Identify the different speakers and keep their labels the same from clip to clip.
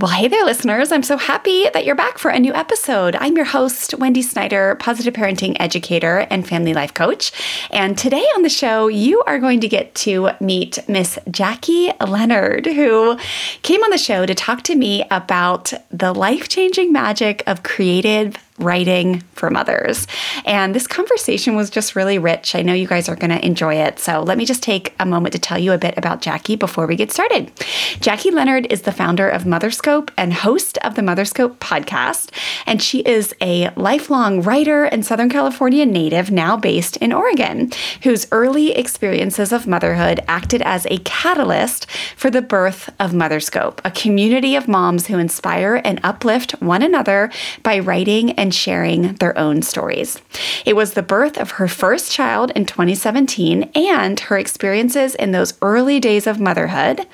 Speaker 1: Well, hey there, listeners. I'm so happy that you're back for a new episode. I'm your host, Wendy Snyder, positive parenting educator and family life coach. And today on the show, you are going to get to meet Miss Jackie Leonard, who came on the show to talk to me about the life changing magic of creative writing for mothers. And this conversation was just really rich. I know you guys are going to enjoy it. So let me just take a moment to tell you a bit about Jackie before we get started. Jackie Leonard is the founder of Motherscope and host of the Motherscope podcast. And she is a lifelong writer and Southern California native now based in Oregon, whose early experiences of motherhood acted as a catalyst for the birth of Motherscope, a community of moms who inspire and uplift one another by writing and and sharing their own stories. It was the birth of her first child in 2017 and her experiences in those early days of motherhood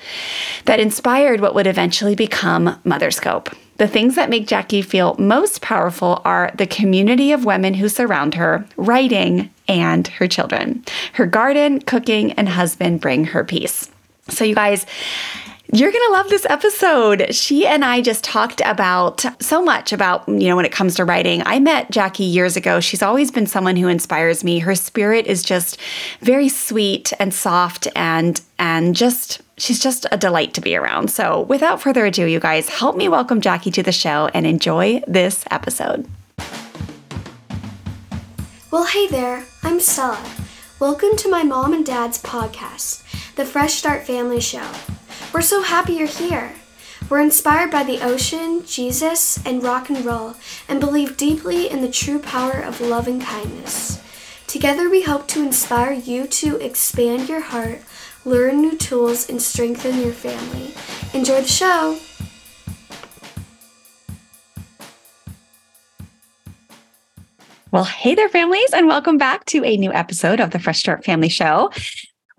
Speaker 1: that inspired what would eventually become Motherscope. The things that make Jackie feel most powerful are the community of women who surround her, writing, and her children. Her garden, cooking, and husband bring her peace. So, you guys, you're going to love this episode. She and I just talked about so much about, you know, when it comes to writing. I met Jackie years ago. She's always been someone who inspires me. Her spirit is just very sweet and soft and and just she's just a delight to be around. So, without further ado, you guys, help me welcome Jackie to the show and enjoy this episode.
Speaker 2: Well, hey there. I'm Stella. Welcome to my mom and dad's podcast, The Fresh Start Family Show. We're so happy you're here. We're inspired by the ocean, Jesus, and rock and roll, and believe deeply in the true power of love and kindness. Together, we hope to inspire you to expand your heart, learn new tools, and strengthen your family. Enjoy the show!
Speaker 1: Well, hey there, families, and welcome back to a new episode of the Fresh Start Family Show.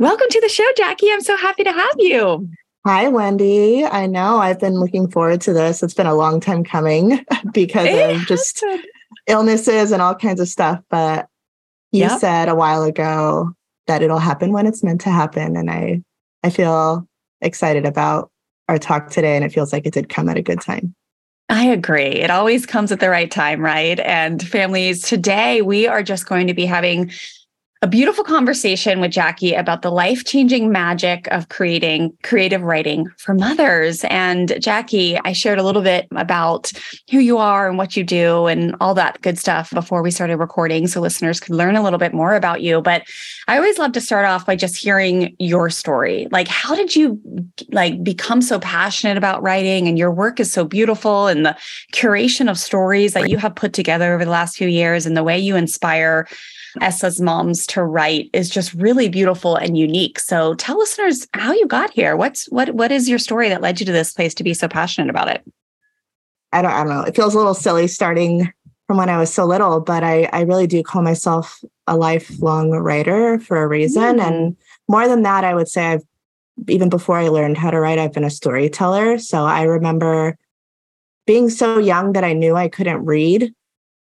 Speaker 1: Welcome to the show, Jackie. I'm so happy to have you.
Speaker 3: Hi, Wendy. I know I've been looking forward to this. It's been a long time coming because it of just illnesses and all kinds of stuff. But you yep. said a while ago that it'll happen when it's meant to happen. And I, I feel excited about our talk today. And it feels like it did come at a good time.
Speaker 1: I agree. It always comes at the right time, right? And families, today we are just going to be having a beautiful conversation with Jackie about the life changing magic of creating creative writing for mothers. And Jackie, I shared a little bit about who you are and what you do and all that good stuff before we started recording so listeners could learn a little bit more about you. But I always love to start off by just hearing your story. Like, how did you like become so passionate about writing and your work is so beautiful and the curation of stories that you have put together over the last few years and the way you inspire us as moms to write is just really beautiful and unique. So tell listeners how you got here. What's what what is your story that led you to this place to be so passionate about it?
Speaker 3: I don't I don't know. It feels a little silly starting from when I was so little, but I I really do call myself a lifelong writer for a reason. Mm. And more than that, I would say I've even before I learned how to write, I've been a storyteller. So I remember being so young that I knew I couldn't read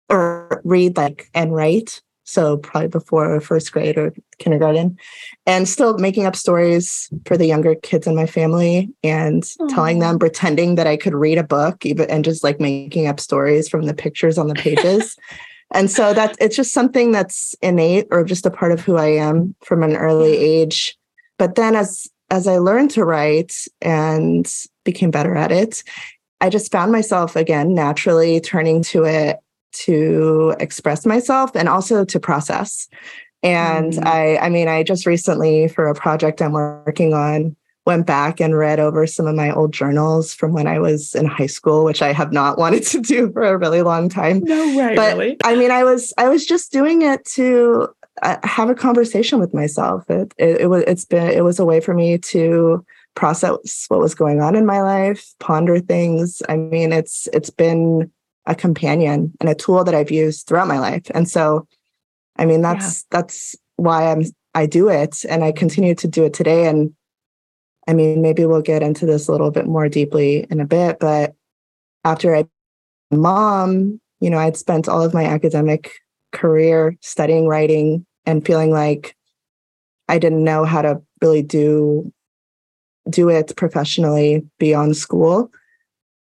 Speaker 3: or read like and write so probably before first grade or kindergarten. And still making up stories for the younger kids in my family and Aww. telling them pretending that i could read a book even and just like making up stories from the pictures on the pages. And so that it's just something that's innate or just a part of who i am from an early age. But then as as i learned to write and became better at it i just found myself again naturally turning to it to express myself and also to process. And mm. I, I mean, I just recently, for a project I'm working on, went back and read over some of my old journals from when I was in high school, which I have not wanted to do for a really long time.
Speaker 1: No way,
Speaker 3: but,
Speaker 1: really.
Speaker 3: I mean, I was, I was just doing it to uh, have a conversation with myself. It, it, it was, it's been, it was a way for me to process what was going on in my life, ponder things. I mean, it's, it's been a companion and a tool that I've used throughout my life. And so, I mean, that's yeah. that's why I'm I do it, and I continue to do it today. And I mean, maybe we'll get into this a little bit more deeply in a bit, but after I mom, you know, I'd spent all of my academic career studying writing and feeling like I didn't know how to really do do it professionally beyond school.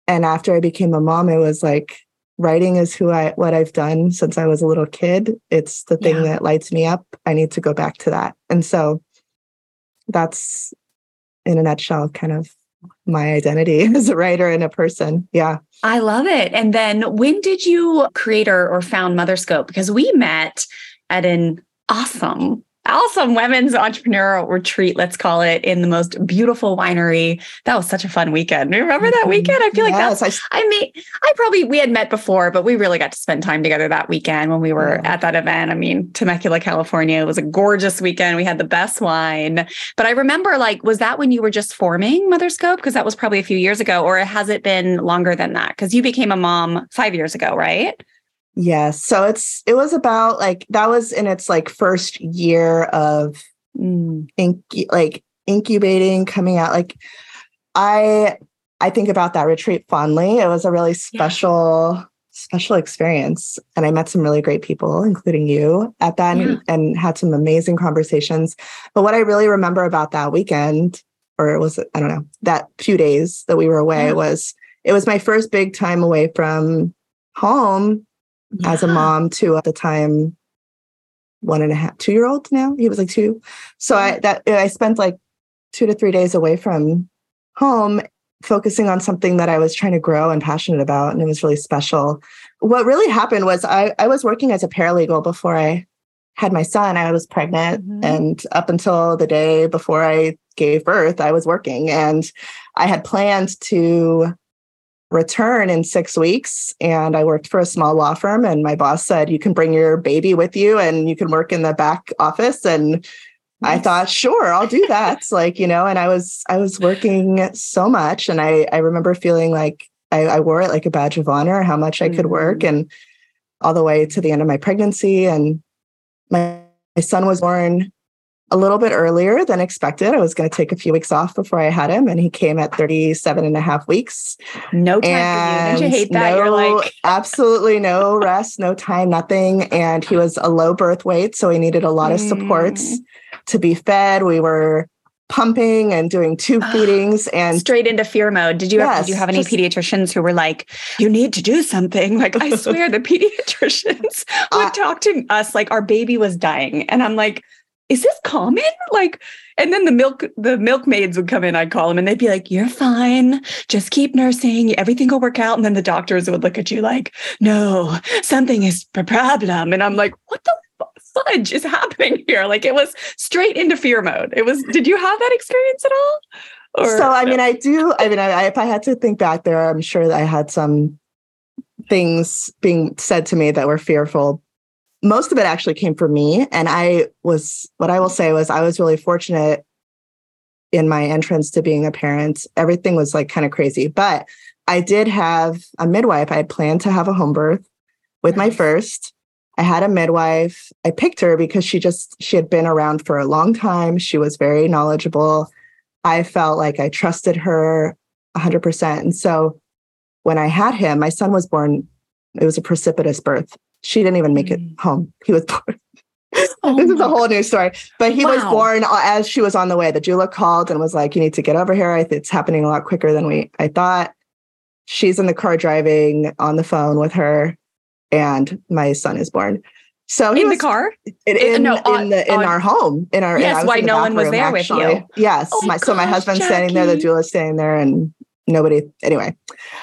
Speaker 3: And after I became a mom, it was like writing is who I what I've done since I was a little kid. It's the thing yeah. that lights me up. I need to go back to that. And so that's in a nutshell kind of my identity as a writer and a person. Yeah.
Speaker 1: I love it. And then when did you create or, or found Motherscope? Because we met at an awesome awesome women's entrepreneurial retreat, let's call it, in the most beautiful winery. That was such a fun weekend. Remember that mm-hmm. weekend? I feel yes, like that's, I, I mean, I probably, we had met before, but we really got to spend time together that weekend when we were yeah. at that event. I mean, Temecula, California, it was a gorgeous weekend. We had the best wine. But I remember, like, was that when you were just forming Motherscope? Because that was probably a few years ago, or has it been longer than that? Because you became a mom five years ago, right?
Speaker 3: Yes. So it's it was about like that was in its like first year of mm. inc- like incubating, coming out. Like I I think about that retreat fondly. It was a really special yeah. special experience, and I met some really great people, including you, at that, yeah. and, and had some amazing conversations. But what I really remember about that weekend, or it was I don't know that few days that we were away, yeah. was it was my first big time away from home yeah. as a mom to at the time. One and a half two year old now? He was like two. So i that i spent like two to three days away from home focusing on something that i was trying to grow and passionate about and it was really special. What really happened was i, I was working as a paralegal before i had my son. I was pregnant mm-hmm. and up until the day before i gave birth i was working and i had planned to return in six weeks. And I worked for a small law firm, and my boss said, You can bring your baby with you and you can work in the back office. And I thought, sure, I'll do that. like, you know, and I was I was working so much. And I I remember feeling like I, I wore it like a badge of honor, how much I could work mm-hmm. and all the way to the end of my pregnancy. And my, my son was born a little bit earlier than expected. I was going to take a few weeks off before I had him, and he came at 37 and a half weeks.
Speaker 1: No time and for you. Don't you hate that?
Speaker 3: No,
Speaker 1: You're like,
Speaker 3: absolutely no rest, no time, nothing. And he was a low birth weight, so he needed a lot of supports mm. to be fed. We were pumping and doing tube feedings and
Speaker 1: straight into fear mode. Did you yes, have, did you have any just, pediatricians who were like, you need to do something? Like I swear the pediatricians would uh, talk to us like our baby was dying. And I'm like, is this common? Like, and then the milk, the milkmaids would come in, I'd call them and they'd be like, you're fine. Just keep nursing. Everything will work out. And then the doctors would look at you like, no, something is a problem. And I'm like, what the fudge is happening here? Like it was straight into fear mode. It was, did you have that experience at all?
Speaker 3: Or, so, I mean, I do, I mean, I, if I had to think back there, I'm sure that I had some things being said to me that were fearful most of it actually came from me. And I was, what I will say was, I was really fortunate in my entrance to being a parent. Everything was like kind of crazy, but I did have a midwife. I had planned to have a home birth with my first. I had a midwife. I picked her because she just, she had been around for a long time. She was very knowledgeable. I felt like I trusted her 100%. And so when I had him, my son was born, it was a precipitous birth. She didn't even make it mm. home. He was born. Oh this is a whole new story. But he wow. was born uh, as she was on the way. The doula called and was like, "You need to get over here. It's happening a lot quicker than we I thought." She's in the car driving on the phone with her, and my son is born. So
Speaker 1: in was, the car,
Speaker 3: in, uh, in, no, on, in, uh, the, in on, our home, in our
Speaker 1: yes, why no one was there actually. with you?
Speaker 3: Yes, oh my, gosh, so my husband's Jackie. standing there, the doula's standing there, and nobody. Anyway,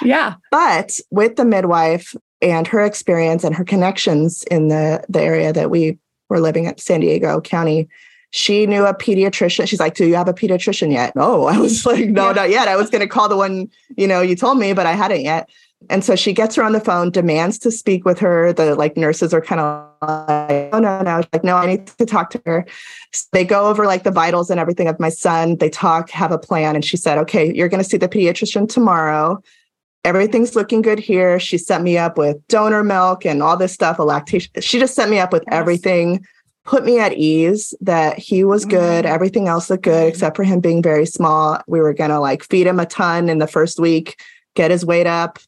Speaker 1: yeah.
Speaker 3: But with the midwife, and her experience and her connections in the the area that we were living at San Diego County. She knew a pediatrician. She's like, "Do you have a pediatrician yet?" No, oh, I was like, "No, yeah. not yet." I was going to call the one you know you told me, but I hadn't yet. And so she gets her on the phone, demands to speak with her. The like nurses are kind of like, "Oh no, no!" Like, "No, I need to talk to her." So they go over like the vitals and everything of my son. They talk, have a plan, and she said, "Okay, you're going to see the pediatrician tomorrow." Everything's looking good here. She set me up with donor milk and all this stuff, a lactation. She just set me up with yes. everything, put me at ease that he was good. Mm-hmm. Everything else looked good, mm-hmm. except for him being very small. We were going to like feed him a ton in the first week, get his weight up.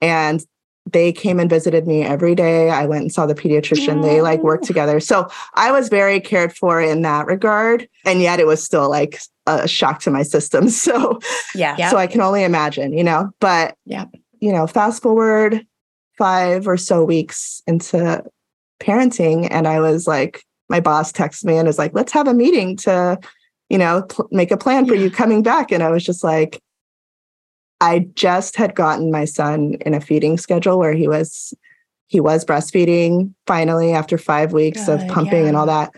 Speaker 3: And they came and visited me every day. I went and saw the pediatrician. They like worked together. So I was very cared for in that regard. And yet it was still like a shock to my system. So yeah. So I can only imagine, you know, but yeah, you know, fast forward five or so weeks into parenting, and I was like, my boss texted me and was like, let's have a meeting to, you know, pl- make a plan for yeah. you coming back. And I was just like, I just had gotten my son in a feeding schedule where he was he was breastfeeding finally after 5 weeks of pumping yeah. and all that.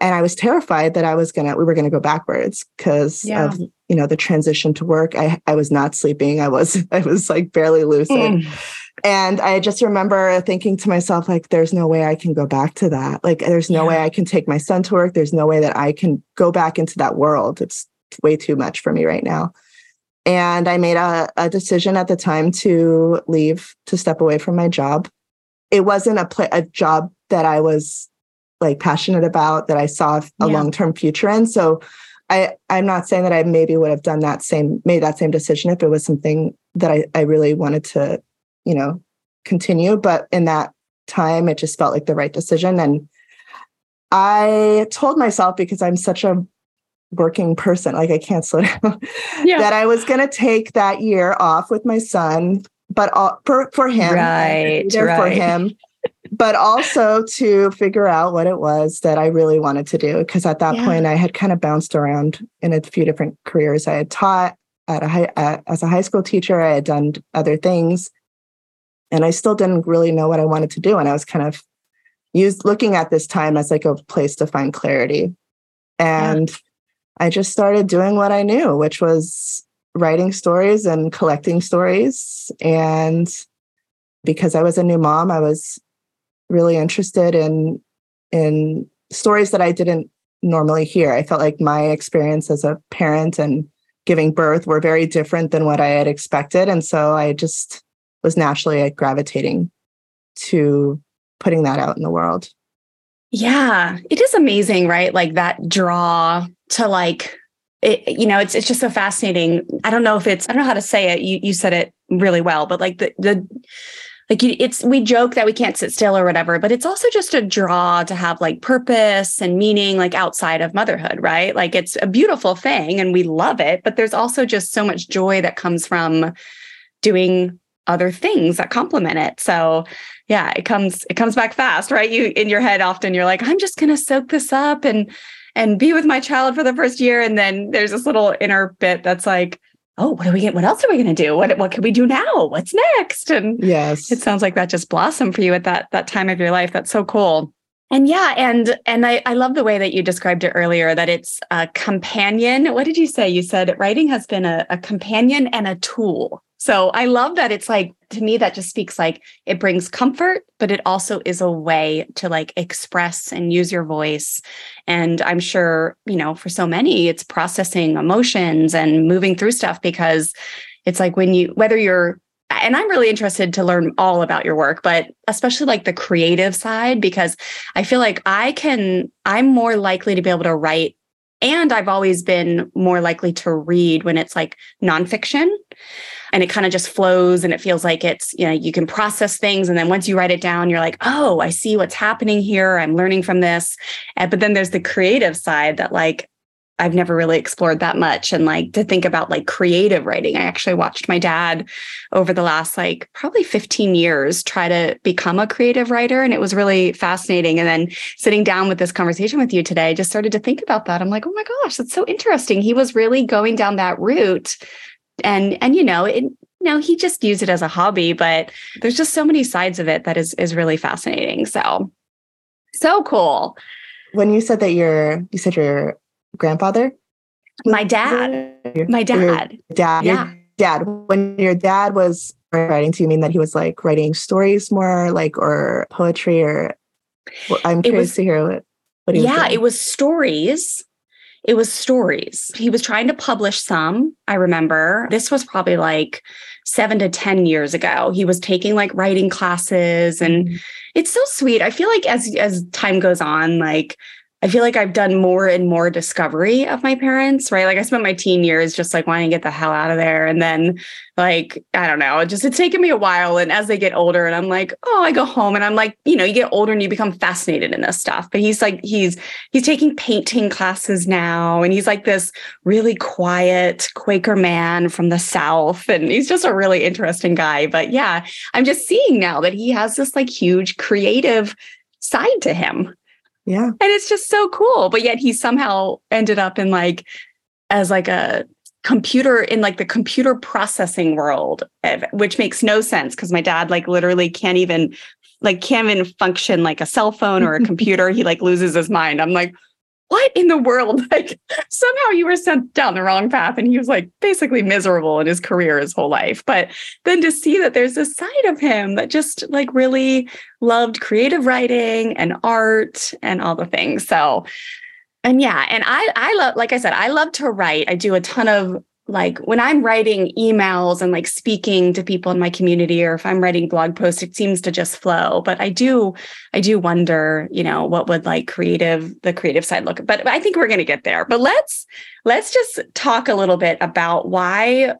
Speaker 3: And I was terrified that I was going to we were going to go backwards because yeah. of you know the transition to work. I I was not sleeping. I was I was like barely lucid. Mm. And I just remember thinking to myself, like, there's no way I can go back to that. Like, there's no yeah. way I can take my son to work. There's no way that I can go back into that world. It's way too much for me right now. And I made a, a decision at the time to leave, to step away from my job. It wasn't a, pl- a job that I was like passionate about, that I saw a yeah. long term future in. So I, I'm not saying that I maybe would have done that same, made that same decision if it was something that I, I really wanted to, you know, continue. But in that time, it just felt like the right decision. And I told myself because I'm such a working person like i can't slow down yeah. that i was going to take that year off with my son but all, for for him
Speaker 1: right
Speaker 3: there right. for him but also to figure out what it was that i really wanted to do because at that yeah. point i had kind of bounced around in a few different careers i had taught at a high uh, as a high school teacher i had done other things and i still didn't really know what i wanted to do and i was kind of used looking at this time as like a place to find clarity and yeah I just started doing what I knew, which was writing stories and collecting stories. And because I was a new mom, I was really interested in in stories that I didn't normally hear. I felt like my experience as a parent and giving birth were very different than what I had expected. And so I just was naturally gravitating to putting that out in the world.
Speaker 1: Yeah, it is amazing, right? Like that draw to like it, you know, it's it's just so fascinating. I don't know if it's I don't know how to say it. You you said it really well, but like the the like it's we joke that we can't sit still or whatever, but it's also just a draw to have like purpose and meaning like outside of motherhood, right? Like it's a beautiful thing and we love it, but there's also just so much joy that comes from doing other things that complement it. So yeah, it comes it comes back fast, right? You in your head often you're like, I'm just gonna soak this up and and be with my child for the first year. And then there's this little inner bit that's like, oh, what do we get? What else are we going to do? What what can we do now? What's next? And
Speaker 3: yes,
Speaker 1: it sounds like that just blossomed for you at that that time of your life. That's so cool. And yeah, and and I, I love the way that you described it earlier that it's a companion. What did you say? You said writing has been a, a companion and a tool. So I love that it's like to me that just speaks like it brings comfort, but it also is a way to like express and use your voice. And I'm sure, you know, for so many, it's processing emotions and moving through stuff because it's like when you whether you're and I'm really interested to learn all about your work, but especially like the creative side, because I feel like I can, I'm more likely to be able to write. And I've always been more likely to read when it's like nonfiction and it kind of just flows and it feels like it's, you know, you can process things. And then once you write it down, you're like, oh, I see what's happening here. I'm learning from this. Eh, but then there's the creative side that like I've never really explored that much. And like to think about like creative writing, I actually watched my dad over the last like probably 15 years try to become a creative writer. And it was really fascinating. And then sitting down with this conversation with you today, I just started to think about that. I'm like, oh my gosh, that's so interesting. He was really going down that route. And and you know, it you know, he just used it as a hobby, but there's just so many sides of it that is is really fascinating. So so cool.
Speaker 3: When you said that your you said your grandfather?
Speaker 1: My dad. My dad.
Speaker 3: dad. Yeah. dad. When your dad was writing, do you mean that he was like writing stories more, like or poetry, or? I'm curious was, to hear what. what
Speaker 1: yeah, it was stories. It was stories. He was trying to publish some. I remember this was probably like seven to 10 years ago. He was taking like writing classes and mm-hmm. it's so sweet. I feel like as as time goes on, like I feel like I've done more and more discovery of my parents, right? Like I spent my teen years just like wanting to get the hell out of there. And then like, I don't know, just it's taken me a while. And as they get older, and I'm like, oh, I go home and I'm like, you know, you get older and you become fascinated in this stuff. But he's like, he's he's taking painting classes now. And he's like this really quiet Quaker man from the South. And he's just a really interesting guy. But yeah, I'm just seeing now that he has this like huge creative side to him
Speaker 3: yeah. And
Speaker 1: it's just so cool. But yet he somehow ended up in like as like a computer in like the computer processing world, which makes no sense because my dad like literally can't even like can't even function like a cell phone or a computer. he like loses his mind. I'm like, what in the world? Like somehow you were sent down the wrong path. And he was like basically miserable in his career his whole life. But then to see that there's this side of him that just like really loved creative writing and art and all the things. So and yeah, and I I love like I said, I love to write. I do a ton of like when I'm writing emails and like speaking to people in my community, or if I'm writing blog posts, it seems to just flow. But I do, I do wonder, you know, what would like creative, the creative side look. But I think we're going to get there. But let's let's just talk a little bit about why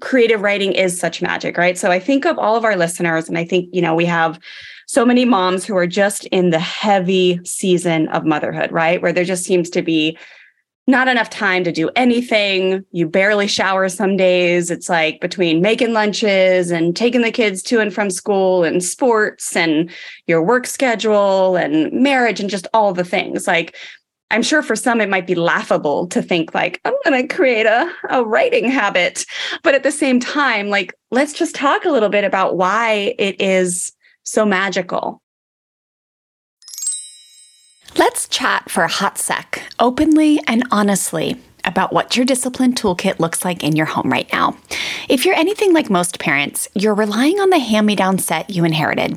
Speaker 1: creative writing is such magic, right? So I think of all of our listeners, and I think, you know, we have so many moms who are just in the heavy season of motherhood, right? Where there just seems to be not enough time to do anything. You barely shower some days. It's like between making lunches and taking the kids to and from school and sports and your work schedule and marriage and just all the things. Like, I'm sure for some it might be laughable to think like I'm going to create a, a writing habit. But at the same time, like let's just talk a little bit about why it is so magical. Let's chat for a hot sec, openly and honestly, about what your discipline toolkit looks like in your home right now. If you're anything like most parents, you're relying on the hand me down set you inherited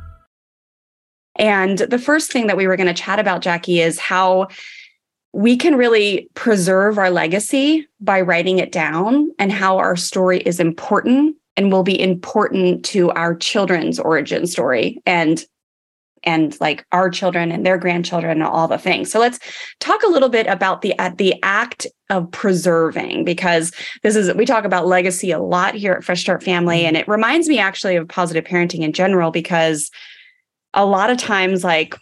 Speaker 1: And the first thing that we were going to chat about, Jackie, is how we can really preserve our legacy by writing it down and how our story is important and will be important to our children's origin story and and like our children and their grandchildren and all the things. So let's talk a little bit about the uh, the act of preserving because this is we talk about legacy a lot here at Fresh Start Family and it reminds me actually of positive parenting in general because a lot of times like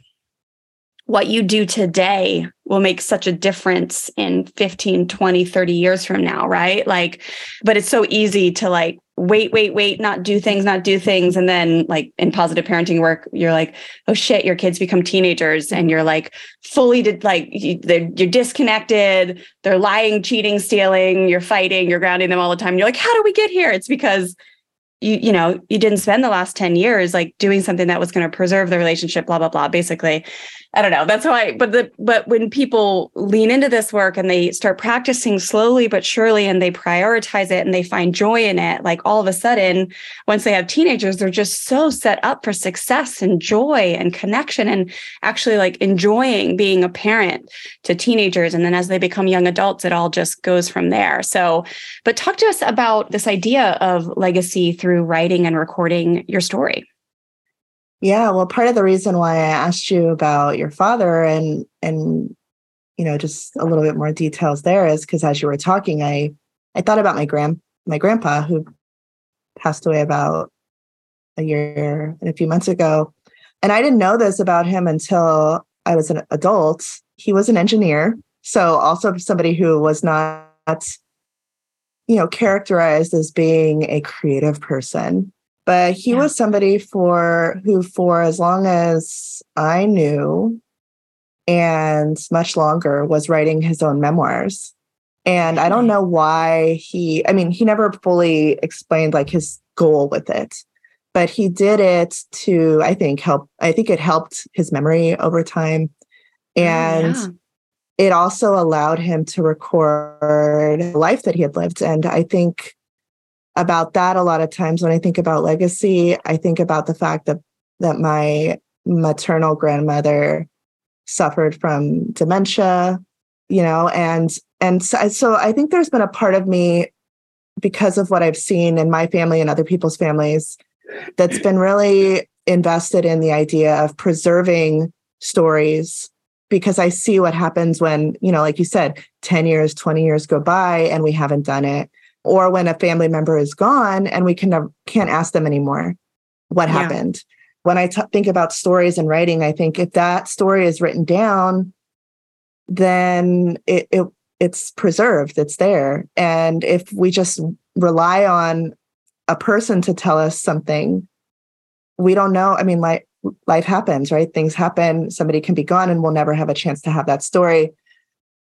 Speaker 1: what you do today will make such a difference in 15 20 30 years from now right? Like but it's so easy to like wait wait wait not do things not do things. And then like in positive parenting work you're like oh shit your kids become teenagers. And you're like fully like you, you're disconnected. They're lying cheating stealing. You're fighting. You're grounding them all the time. You're like how do we get here? It's because you you know you didn't spend the last 10 years like doing something that was going to preserve the relationship blah blah blah basically I don't know. That's why, but the but when people lean into this work and they start practicing slowly but surely and they prioritize it and they find joy in it, like all of a sudden, once they have teenagers, they're just so set up for success and joy and connection and actually like enjoying being a parent to teenagers. And then as they become young adults, it all just goes from there. So, but talk to us about this idea of legacy through writing and recording your story.
Speaker 3: Yeah, well, part of the reason why I asked you about your father and and you know just a little bit more details there is because as you were talking, I I thought about my grand my grandpa who passed away about a year and a few months ago, and I didn't know this about him until I was an adult. He was an engineer, so also somebody who was not you know characterized as being a creative person but he yeah. was somebody for who for as long as i knew and much longer was writing his own memoirs and i don't know why he i mean he never fully explained like his goal with it but he did it to i think help i think it helped his memory over time oh, and yeah. it also allowed him to record the life that he had lived and i think about that a lot of times when I think about legacy, I think about the fact that that my maternal grandmother suffered from dementia, you know, and and so, so I think there's been a part of me because of what I've seen in my family and other people's families that's been really invested in the idea of preserving stories because I see what happens when, you know, like you said, 10 years, 20 years go by and we haven't done it or when a family member is gone and we can never, can't ask them anymore what yeah. happened. When I t- think about stories and writing, I think if that story is written down, then it, it it's preserved, it's there. And if we just rely on a person to tell us something, we don't know. I mean, like life happens, right? Things happen. Somebody can be gone and we'll never have a chance to have that story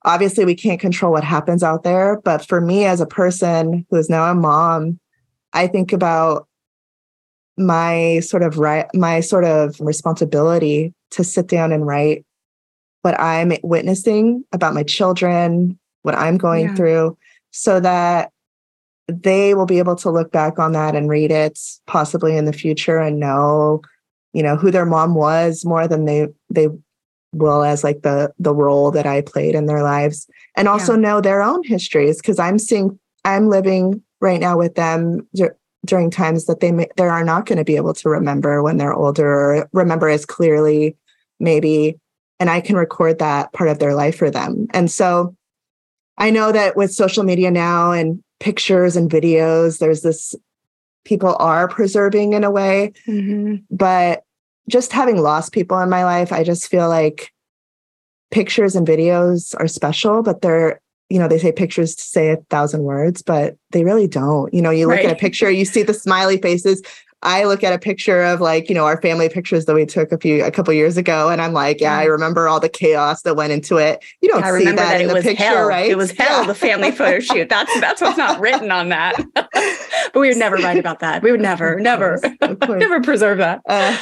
Speaker 3: obviously we can't control what happens out there but for me as a person who is now a mom i think about my sort of right my sort of responsibility to sit down and write what i'm witnessing about my children what i'm going yeah. through so that they will be able to look back on that and read it possibly in the future and know you know who their mom was more than they they well as like the the role that I played in their lives and also yeah. know their own histories because I'm seeing I'm living right now with them d- during times that they may, they are not going to be able to remember when they're older or remember as clearly maybe and I can record that part of their life for them. And so I know that with social media now and pictures and videos there's this people are preserving in a way mm-hmm. but just having lost people in my life, I just feel like pictures and videos are special, but they're, you know, they say pictures to say a thousand words, but they really don't. You know, you look right. at a picture, you see the smiley faces. I look at a picture of like, you know, our family pictures that we took a few a couple years ago, and I'm like, yeah, I remember all the chaos that went into it. You don't see that, that in the picture,
Speaker 1: hell.
Speaker 3: right?
Speaker 1: It was hell, the family photo shoot. That's that's what's not written on that. but we would never write about that. We would never, never, never preserve that. Uh,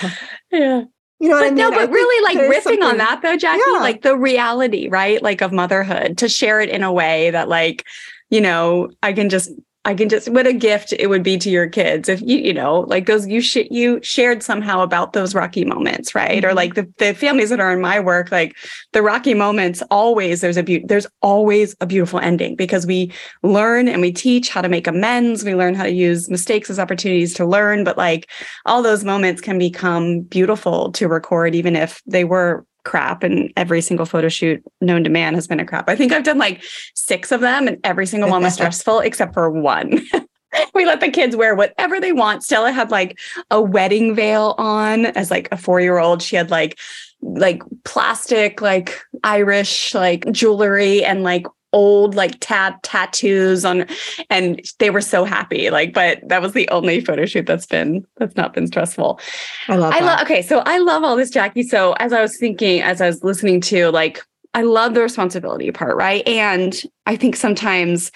Speaker 1: yeah.
Speaker 3: You know what
Speaker 1: but
Speaker 3: I mean?
Speaker 1: No, but really like riffing on that though, Jackie, yeah. like the reality, right? Like of motherhood to share it in a way that like, you know, I can just I can just what a gift it would be to your kids if you you know like those you sh- you shared somehow about those rocky moments, right? Mm-hmm. Or like the, the families that are in my work, like the rocky moments. Always there's a be- there's always a beautiful ending because we learn and we teach how to make amends. We learn how to use mistakes as opportunities to learn, but like all those moments can become beautiful to record, even if they were crap and every single photo shoot known to man has been a crap. I think I've done like six of them and every single one was stressful except for one. we let the kids wear whatever they want. Stella had like a wedding veil on as like a 4-year-old. She had like like plastic like Irish like jewelry and like old like tat tattoos on and they were so happy like but that was the only photo shoot that's been that's not been stressful.
Speaker 3: I love
Speaker 1: i love okay so i love all this jackie. So as i was thinking as i was listening to like i love the responsibility part right? And i think sometimes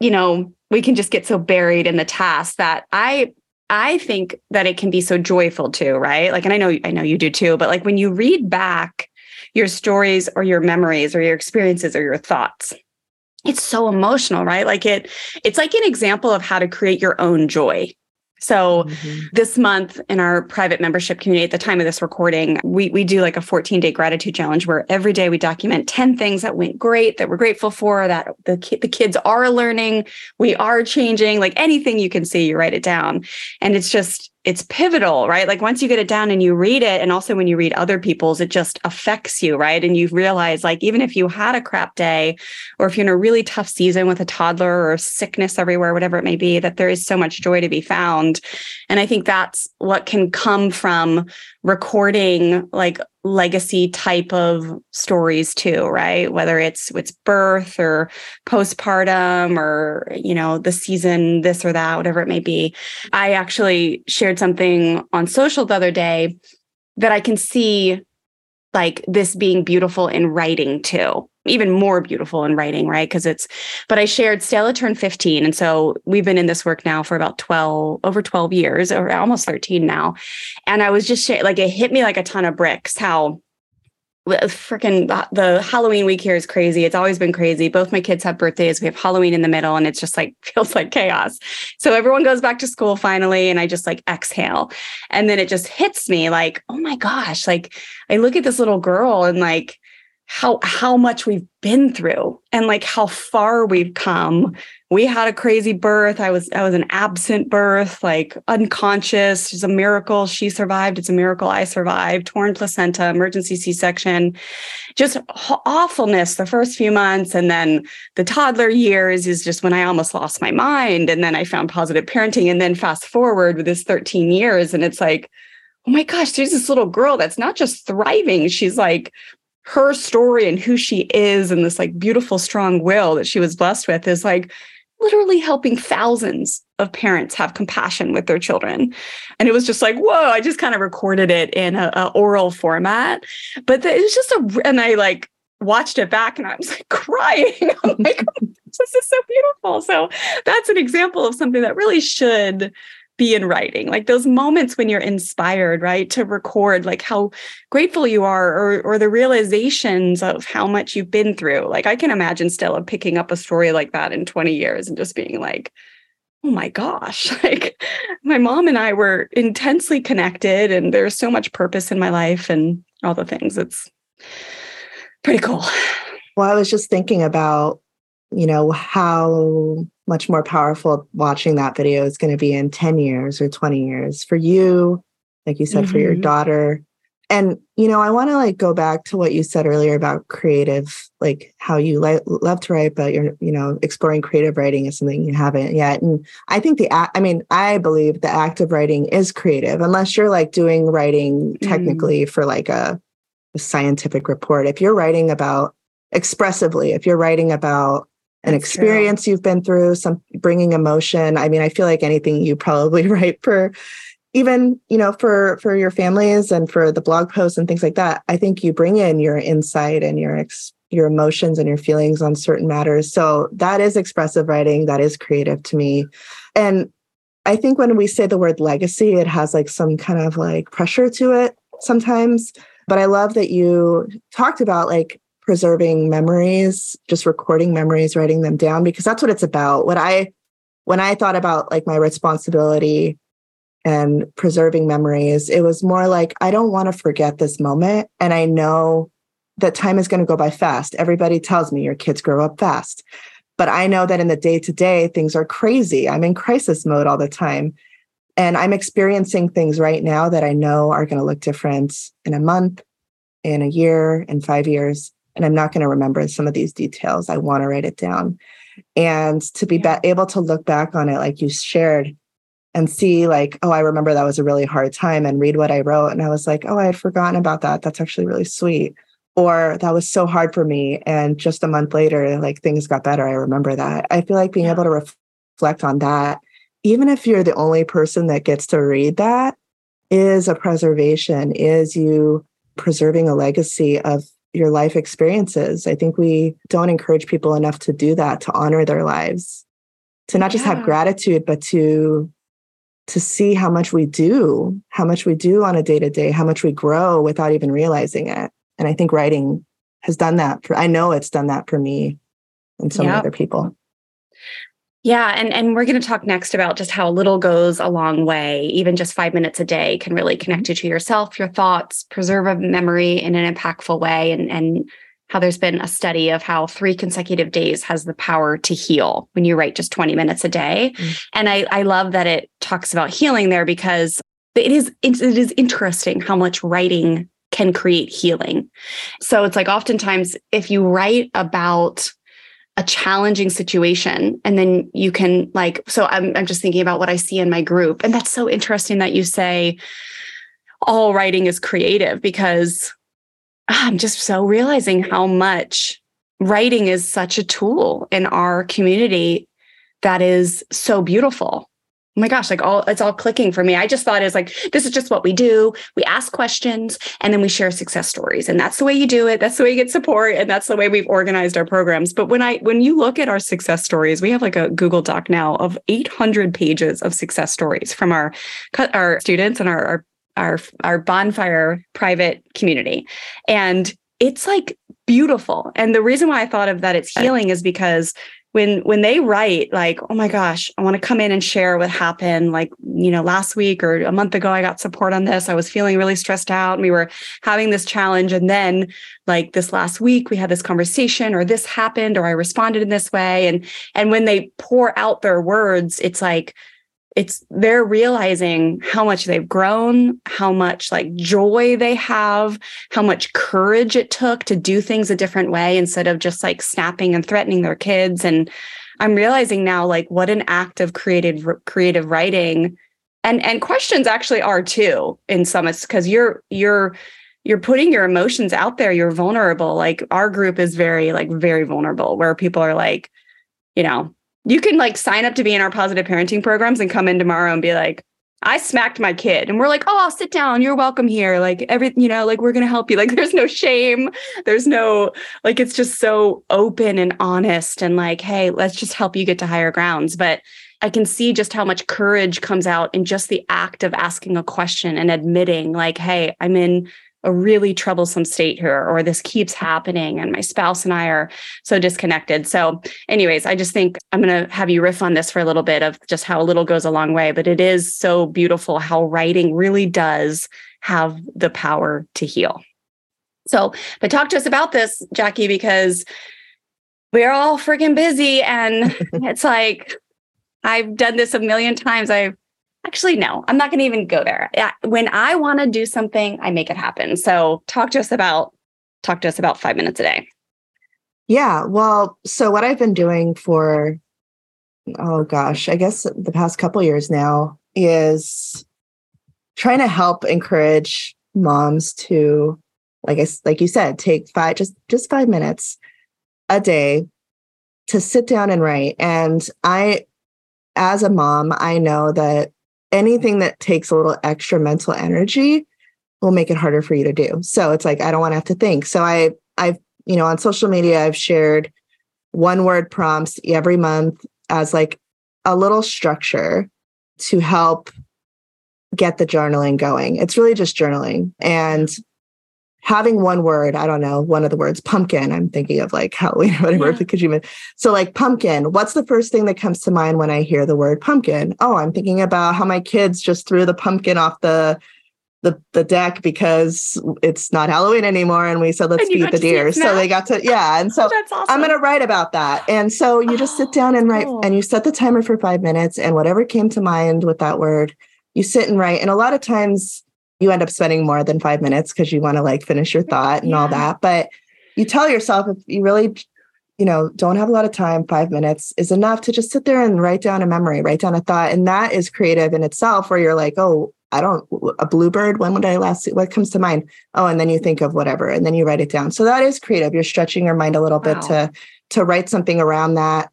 Speaker 1: you know we can just get so buried in the task that i I think that it can be so joyful too, right? Like, and I know, I know you do too, but like when you read back your stories or your memories or your experiences or your thoughts it's so emotional right like it it's like an example of how to create your own joy so mm-hmm. this month in our private membership community at the time of this recording, we we do like a 14 day gratitude challenge where every day we document 10 things that went great that we're grateful for that the the kids are learning, we are changing, like anything you can see, you write it down. And it's just it's pivotal, right? Like once you get it down and you read it, and also when you read other people's, it just affects you, right? And you realize, like, even if you had a crap day, or if you're in a really tough season with a toddler or sickness everywhere, whatever it may be, that there is so much joy to be found. And I think that's what can come from recording like legacy type of stories too right? Whether it's it's birth or postpartum or you know the season this or that whatever it may be. I actually shared something on social the other day that i can see like this being beautiful in writing too even more beautiful in writing, right? Because it's, but I shared Stella turned 15. And so we've been in this work now for about 12, over 12 years, or almost 13 now. And I was just like, it hit me like a ton of bricks how freaking the Halloween week here is crazy. It's always been crazy. Both my kids have birthdays. We have Halloween in the middle and it's just like feels like chaos. So everyone goes back to school finally and I just like exhale. And then it just hits me like, oh my gosh, like I look at this little girl and like how how much we've been through and like how far we've come. We had a crazy birth. I was i was an absent birth like unconscious. It's a miracle. She survived. It's a miracle i survived. Torn placenta emergency c-section. Just awfulness the first few months. And then the toddler years is just when i almost lost my mind. And then i found positive parenting. And then fast forward with this 13 years. And it's like oh my gosh there's this little girl that's not just thriving. She's like her story and who she is and this like beautiful strong will that she was blessed with is like literally helping thousands of parents have compassion with their children. And it was just like whoa i just kind of recorded it in a, a oral format. But the, it was just a and i like watched it back and i was like crying. I'm like oh, this is so beautiful. So that's an example of something that really should be in writing. Like those moments when you're inspired right to record like how grateful you are or or the realizations of how much you've been through. Like i can imagine stella picking up a story like that in 20 years and just being like oh my gosh. Like my mom and i were intensely connected and there's so much purpose in my life and all the things. It's pretty cool.
Speaker 3: Well i was just thinking about you know how much more powerful watching that video is going to be in 10 years or 20 years for you like you said mm-hmm. for your mm-hmm. daughter and you know i want to like go back to what you said earlier about creative like how you like love to write but you're you know exploring creative writing is something you haven't yet and i think the i mean i believe the act of writing is creative unless you're like doing writing mm. technically mm. for like a, a scientific report if you're writing about expressively if you're writing about an That's experience true. you've been through, some bringing emotion. I mean, I feel like anything you probably write for even, you know, for for your families and for the blog posts and things like that. I think you bring in your insight and your ex- your emotions and your feelings on certain matters. So that is expressive writing, that is creative to me. And I think when we say the word legacy, it has like some kind of like pressure to it sometimes. But I love that you talked about like preserving memories, just recording memories, writing them down, because that's what it's about. What I, when I thought about like my responsibility and preserving memories, it was more like, I don't want to forget this moment. And I know that time is going to go by fast. Everybody tells me your kids grow up fast. But I know that in the day to day, things are crazy. I'm in crisis mode all the time. And I'm experiencing things right now that I know are going to look different in a month, in a year, in five years. And I'm not going to remember some of these details. I want to write it down. And to be, be able to look back on it, like you shared, and see, like, oh, I remember that was a really hard time, and read what I wrote. And I was like, oh, I had forgotten about that. That's actually really sweet or that was so hard for me and just a month later like things got better i remember that i feel like being yeah. able to reflect on that even if you're the only person that gets to read that is a preservation is you preserving a legacy of your life experiences i think we don't encourage people enough to do that to honor their lives to not just yeah. have gratitude but to to see how much we do how much we do on a day to day how much we grow without even realizing it and I think writing has done that for, I know it's done that for me and so yep. many other people.
Speaker 1: Yeah, and and we're going to talk next about just how a little goes a long way. Even just five minutes a day can really connect you to yourself, your thoughts, preserve a memory in an impactful way, and and how there's been a study of how three consecutive days has the power to heal when you write just 20 minutes a day. Mm. And I I love that it talks about healing there because it is it is interesting how much writing can create healing. So it's like oftentimes if you write about a challenging situation. And then you can like so I'm I'm just thinking about what I see in my group. And that's so interesting that you say all writing is creative because ah, I'm just so realizing how much writing is such a tool in our community that is so beautiful oh my gosh, like all it's all clicking for me. I just thought is like this is just what we do. We ask questions and then we share success stories. And that's the way you do it. That's the way you get support. And that's the way we've organized our programs. But when I when you look at our success stories, we have like a Google Doc now of 800 pages of success stories from our our students and our our our, our bonfire private community. And it's like beautiful. And the reason why I thought of that it's healing is because when when they write like oh my gosh i want to come in and share what happened like you know last week or a month ago i got support on this. I was feeling really stressed out and we were having this challenge. And then like this last week we had this conversation or this happened or i responded in this way. And and when they pour out their words it's like it's they're realizing how much they've grown, how much like joy they have, how much courage it took to do things a different way instead of just like snapping and threatening their kids. And I'm realizing now like what an act of creative creative writing. And and questions actually are too in some because you're you're you're putting your emotions out there. You're vulnerable. Like our group is very like very vulnerable where people are like you know you can like sign up to be in our positive parenting programs and come in tomorrow and be like, I smacked my kid. And we're like, oh, sit down. You're welcome here. Like every, you know, like we're going to help you. Like there's no shame. There's no, like, it's just so open and honest and like, hey, let's just help you get to higher grounds. But I can see just how much courage comes out in just the act of asking a question and admitting, like, hey, I'm in a really troublesome state here or this keeps happening and my spouse and I are so disconnected. So anyways, I just think I'm going to have you riff on this for a little bit of just how a little goes a long way, but it is so beautiful how writing really does have the power to heal. So, but talk to us about this, Jackie, because we're all freaking busy and it's like I've done this a million times. I've Actually, no, I'm not going to even go there. When I want to do something, I make it happen. So talk to us about talk to us about 5 minutes a day.
Speaker 3: Yeah, well, so what I've been doing for oh gosh, I guess the past couple years now is trying to help encourage moms to like I like you said, take five just just 5 minutes a day to sit down and write. And I as a mom, I know that anything that takes a little extra mental energy will make it harder for you to do. So it's like I don't want to have to think. So I I've you know on social media I've shared one word prompts every month as like a little structure to help get the journaling going. It's really just journaling and having one word, I don't know, one of the words pumpkin. I'm thinking of like Halloween or whatever,
Speaker 1: Yeah.
Speaker 3: because you mean so like pumpkin. What's the first thing that comes to mind when I hear the word pumpkin? Oh, I'm thinking about how my kids just threw the pumpkin off the the, the deck because it's not Halloween anymore. And we said, let's feed the
Speaker 1: to see it
Speaker 3: deer. So they got to, yeah. And so oh,
Speaker 1: That's awesome.
Speaker 3: I'm going to write about that. And so you just sit
Speaker 1: Oh,
Speaker 3: down and write,
Speaker 1: cool.
Speaker 3: and you set the timer for five minutes, and whatever came to mind with that word, you sit and write. And a lot of times you end up spending more than five minutes because you want to like finish your thought and all that. But you tell yourself if you really, you know, don't have a lot of time, five minutes is enough to just sit there and write down a memory, write down a thought. And that is creative in itself, where you're like, oh, I don't, a bluebird, when would I last see? What comes to mind? Oh, and then you think of whatever, and then you write it down. So that is creative. You're stretching your mind a little bit to to write something around that.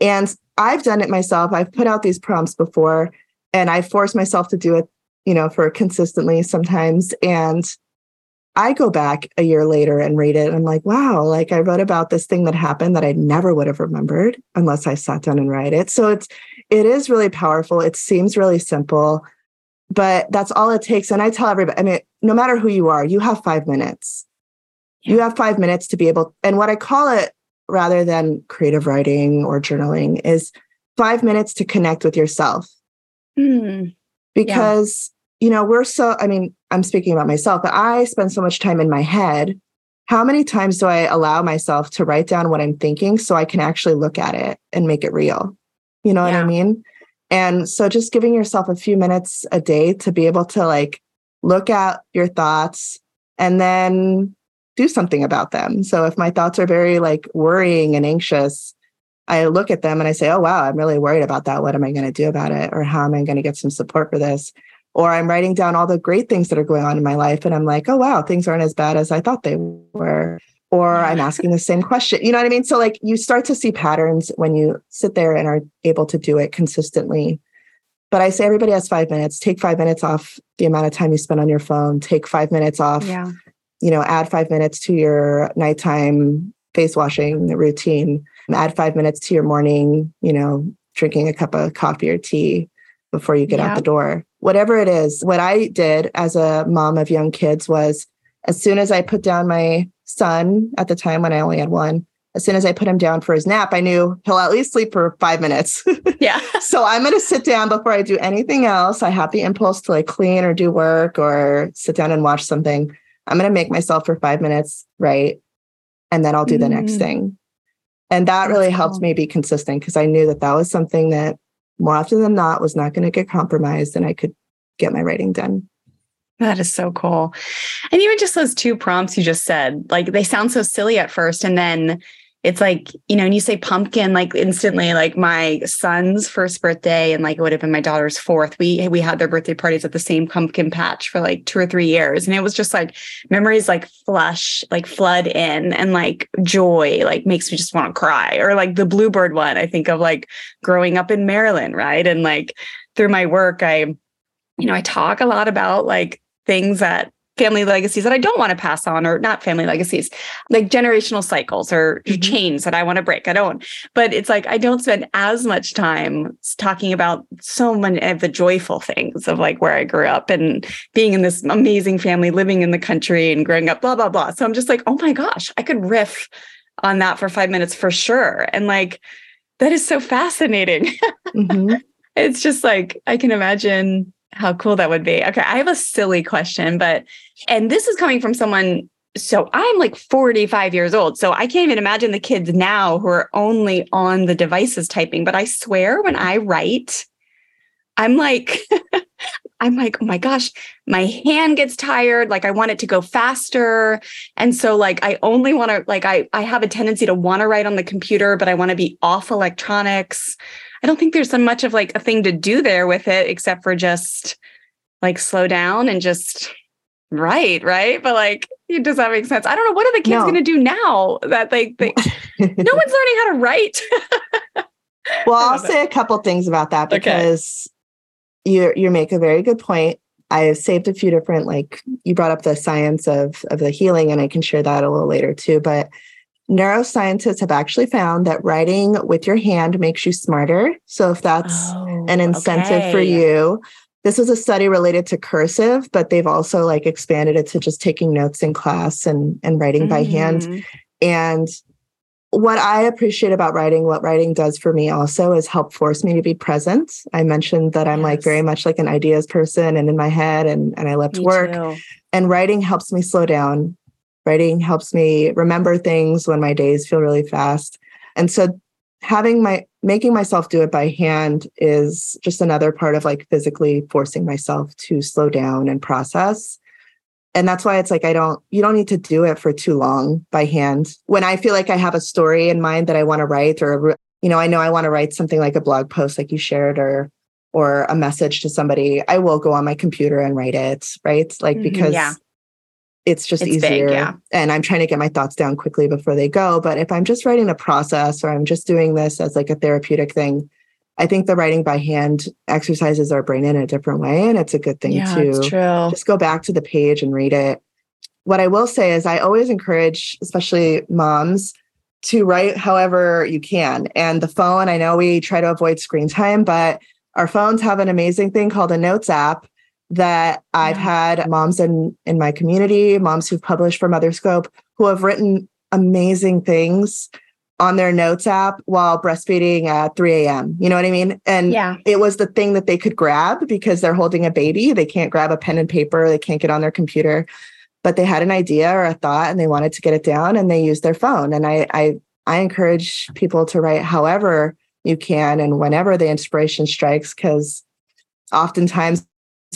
Speaker 3: And I've done it myself. I've put out these prompts before, and I force myself to do it, you know, for consistently sometimes. And I go back a year later and read it. And I'm like, wow, like I wrote about this thing that happened that I never would have remembered unless I sat down and write it. So it's it is really powerful. It seems really simple, but that's all it takes. And I tell everybody, I mean, no matter who you are, you have five minutes. You have five minutes to be able, and what I call it rather than creative writing or journaling is five minutes to connect with yourself
Speaker 1: Hmm.
Speaker 3: because you know we're so i mean i'm speaking about myself but i spend so much time in my head how many times do i allow myself to write down what i'm thinking so i can actually look at it and make it real you know what i mean and so just giving yourself a few minutes a day to be able to like look at your thoughts and then do something about them so if my thoughts are very like worrying and anxious I look at them and I say, oh, wow, I'm really worried about that. What am I going to do about it? Or how am I going to get some support for this? Or I'm writing down all the great things that are going on in my life. And I'm like, oh, wow, things aren't as bad as I thought they were. Or I'm asking the same question. You know what I mean? So, like, you start to see patterns when you sit there and are able to do it consistently. But I say everybody has five minutes. Take five minutes off the amount of time you spend on your phone. Take five minutes off
Speaker 1: Yeah.
Speaker 3: you know, add five minutes to your nighttime face washing routine, add five minutes to your morning, you know, drinking a cup of coffee or tea before you get
Speaker 1: Yeah.
Speaker 3: out the door. Whatever it is, what I did as a mom of young kids was as soon as I put down my son at the time when I only had one, as soon as I put him down for his nap, I knew he'll at least sleep for five minutes.
Speaker 1: Yeah.
Speaker 3: so I'm going to sit down before I do anything else. I have the impulse to like clean or do work or sit down and watch something. I'm going to make myself for five minutes, right? And then I'll do the next
Speaker 1: Mm.
Speaker 3: thing. And that really helped me be consistent because I knew that that was something that more often than not was not going to get compromised and I could get my writing done.
Speaker 1: That is so cool. And even just those two prompts you just said, like they sound so silly at first. And then it's like, you know, and you say pumpkin, like instantly, like my son's first birthday and like it would have been my daughter's fourth. We we had their birthday parties at the same pumpkin patch for like two or three years. And it was just like memories like flush, like flood in and like joy, like makes me just want to cry. Or like the bluebird one, I think of like growing up in Maryland, right? And like through my work, I you know, I talk a lot about like things that family legacies that I don't want to pass on, or not family legacies, like generational cycles or
Speaker 3: Mhm.
Speaker 1: chains that I want to break. I don't, but it's like I don't spend as much time talking about so many of the joyful things of like where I grew up and being in this amazing family, living in the country and growing up, blah, blah, blah. So I'm just like, oh my gosh, I could riff on that for five minutes for sure. And like, that is so fascinating.
Speaker 3: Mhm.
Speaker 1: It's just like I can imagine how cool that would be. Okay, I have a silly question, but and this is coming from someone so I'm like 45 years old. So I can't even imagine the kids now who are only on the devices typing, but I swear when I write I'm like I'm like, "Oh my gosh, my hand gets tired, like I want it to go faster." And so like I only want to like I I have a tendency to want to write on the computer, but I want to be off electronics. I don't think there's so much of like a thing to do there with it except for just like slow down and just write, right? But like, does that make sense? I don't know. What are the kids
Speaker 3: No.
Speaker 1: going to do now that they, they no one's learning how to write?
Speaker 3: well, I'll say a couple things about that because you you make a very good point. I have saved a few different like you brought up the science of of the healing, and I can share that a little later too. But neuroscientists have actually found that writing with your hand makes you smarter. So if that's
Speaker 1: Oh,
Speaker 3: an incentive for you, this is a study related to cursive, but they've also like expanded it to just taking notes in class and and writing by hand.
Speaker 1: Mm.
Speaker 3: And what I appreciate about writing, what writing does for me also is help force me to be present. I mentioned that I'm like very much like an ideas person and in my head and, and I love to work.
Speaker 1: too.
Speaker 3: And writing helps me slow down. Writing helps me remember things when my days feel really fast. And so having my making myself do it by hand is just another part of like physically forcing myself to slow down and process and that's why it's like i don't you don't need to do it for too long by hand when i feel like i have a story in mind that i want to write or you know i know i want to write something like a blog post like you shared or or a message to somebody i will go on my computer and write it right like
Speaker 1: Mhm,
Speaker 3: because
Speaker 1: yeah.
Speaker 3: it's just
Speaker 1: It's big,
Speaker 3: easier
Speaker 1: yeah.
Speaker 3: and i'm trying to get my thoughts down quickly before they go but if i'm just writing a process or i'm just doing this as like a therapeutic thing i think the writing by hand exercises our brain in a different way and it's a good thing
Speaker 1: Yeah,
Speaker 3: too just go back to the page and read it. What I will say is, I always encourage, especially moms, to write however you can. And the phone, I know we try to avoid screen time, but our phones have an amazing thing called a notes app that I've
Speaker 1: Yeah.
Speaker 3: had moms in, in my community, moms who've published for Motherscope, who have written amazing things on their notes app while breastfeeding at 3 a.m. You know what I mean? And
Speaker 1: Yeah.
Speaker 3: it was the thing that they could grab because they're holding a baby. They can't grab a pen and paper, they can't get on their computer, but they had an idea or a thought and they wanted to get it down and they used their phone. And I I I encourage people to write however you can and whenever the inspiration strikes because oftentimes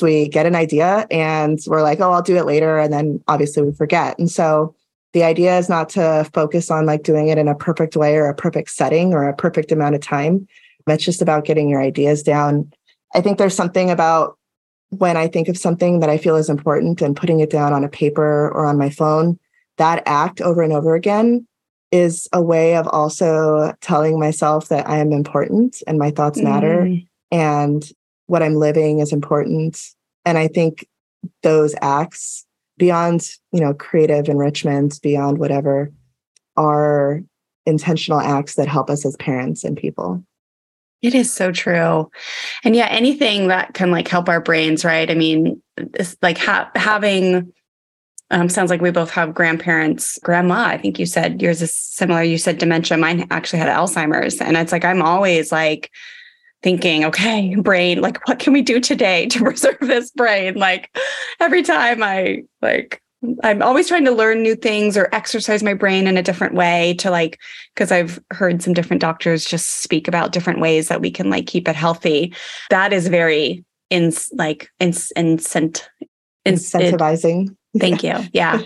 Speaker 3: we get an idea and we're like, oh, I'll do it later. And then obviously we forget. And so the idea is not to focus on like doing it in a perfect way or a perfect setting or a perfect amount of time. It's just about getting your ideas down. I think there's something about when I think of something that I feel is important and putting it down on a paper or on my phone, that act over and over again is a way of also telling myself that I am important and my thoughts matter
Speaker 1: Mm.
Speaker 3: and what I'm living is important. And I think those acts beyond, you know, creative enrichment, beyond whatever, are intentional acts that help us as parents and people.
Speaker 1: It is so true. And yeah, anything that can like help our brains, right? I mean, it's like ha- having um, sounds like we both have grandparents, grandma. I think you said yours is similar. You said dementia. Mine actually had Alzheimer's. And it's like, I'm always like thinking, okay, brain, like, what can we do today to preserve this brain? Like every time I like, I'm always trying to learn new things or exercise my brain in a different way to like, because I've heard some different doctors just speak about different ways that we can like keep it healthy. That is very in like in, incent, incent,
Speaker 3: Incentivizing.
Speaker 1: Thank you. Yeah,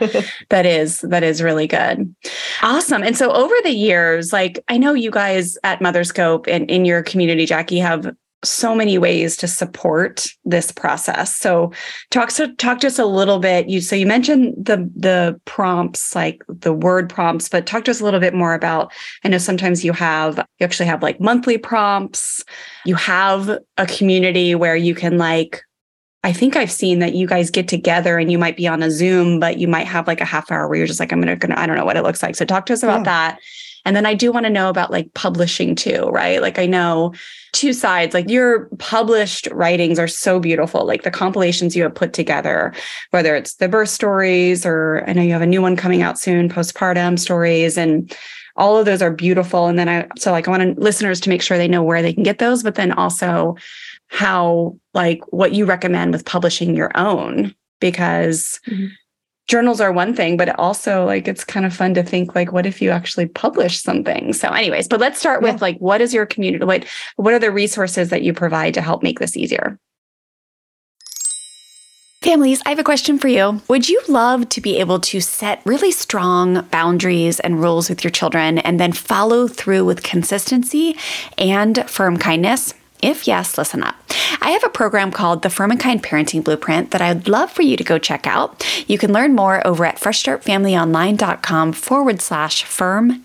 Speaker 1: that is that is really good. Awesome. And so over the years, like I know you guys at Motherscope and in your community, Jackie, have so many ways to support this process. So talk to talk to us a little bit. You so you mentioned the the prompts, like the word prompts, but talk to us a little bit more about. I know sometimes you have you actually have like monthly prompts. You have a community where you can like I think I've seen that you guys get together and you might be on a Zoom, but you might have like a half hour where you're just like, I'm gonna, gonna I don't know what it looks like. So talk to us about
Speaker 3: Yeah.
Speaker 1: that. And then I do want to know about like publishing too, right? Like I know two sides, like your published writings are so beautiful, like the compilations you have put together, whether it's the birth stories or I know you have a new one coming out soon, postpartum stories and all of those are beautiful. And then I so like I want listeners to make sure they know where they can get those, but then also how like what you recommend with publishing your own because
Speaker 3: Mhm.
Speaker 1: journals are one thing but also like it's kind of fun to think like what if you actually publish something so anyways but let's start
Speaker 3: Yeah.
Speaker 1: with like what is your community what what are the resources that you provide to help make this easier Families, I have a question for you. Would you love to be able to set really strong boundaries and rules with your children and then follow through with consistency and firm kindness? If yes, listen up. I have a program called the Firm and Kind Parenting Blueprint that I'd love for you to go check out. You can learn more over at freshstartfamilyonline.com forward slash firm